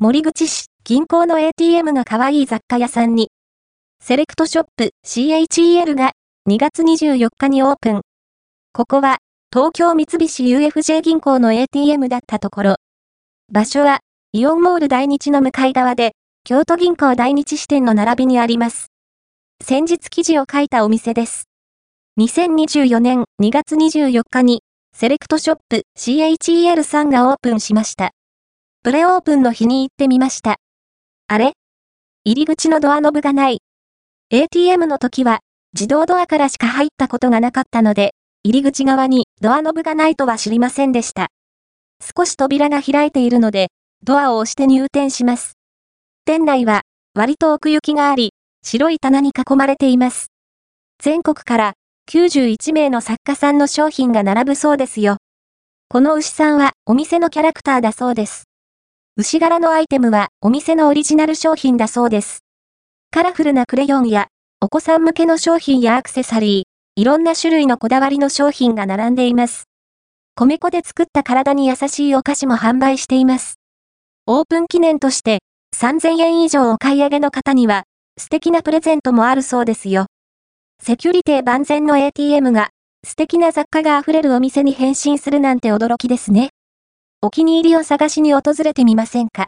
森口市、銀行の ATM が可愛い雑貨屋さんに、セレクトショップ CHEL が2月24日にオープン。ここは、東京三菱 UFJ 銀行の ATM だったところ。場所は、イオンモール大日の向かい側で、京都銀行大日支店の並びにあります。先日記事を書いたお店です。2024年2月24日に、セレクトショップ CHEL さんがオープンしました。プレオープンの日に行ってみました。あれ？入り口のドアノブがない。ATM の時は、自動ドアからしか入ったことがなかったので、入り口側にドアノブがないとは知りませんでした。少し扉が開いているので、ドアを押して入店します。店内は、割と奥行きがあり、白い棚に囲まれています。全国から91名の作家さんの商品が並ぶそうですよ。この牛さんはお店のキャラクターだそうです。牛柄のアイテムはお店のオリジナル商品だそうです。カラフルなクレヨンやお子さん向けの商品やアクセサリー、いろんな種類のこだわりの商品が並んでいます。米粉で作った体に優しいお菓子も販売しています。オープン記念として3000円以上お買い上げの方には素敵なプレゼントもあるそうですよ。セキュリティ万全の ATM が素敵な雑貨が溢れるお店に変身するなんて驚きですね。お気に入りを探しに訪れてみませんか？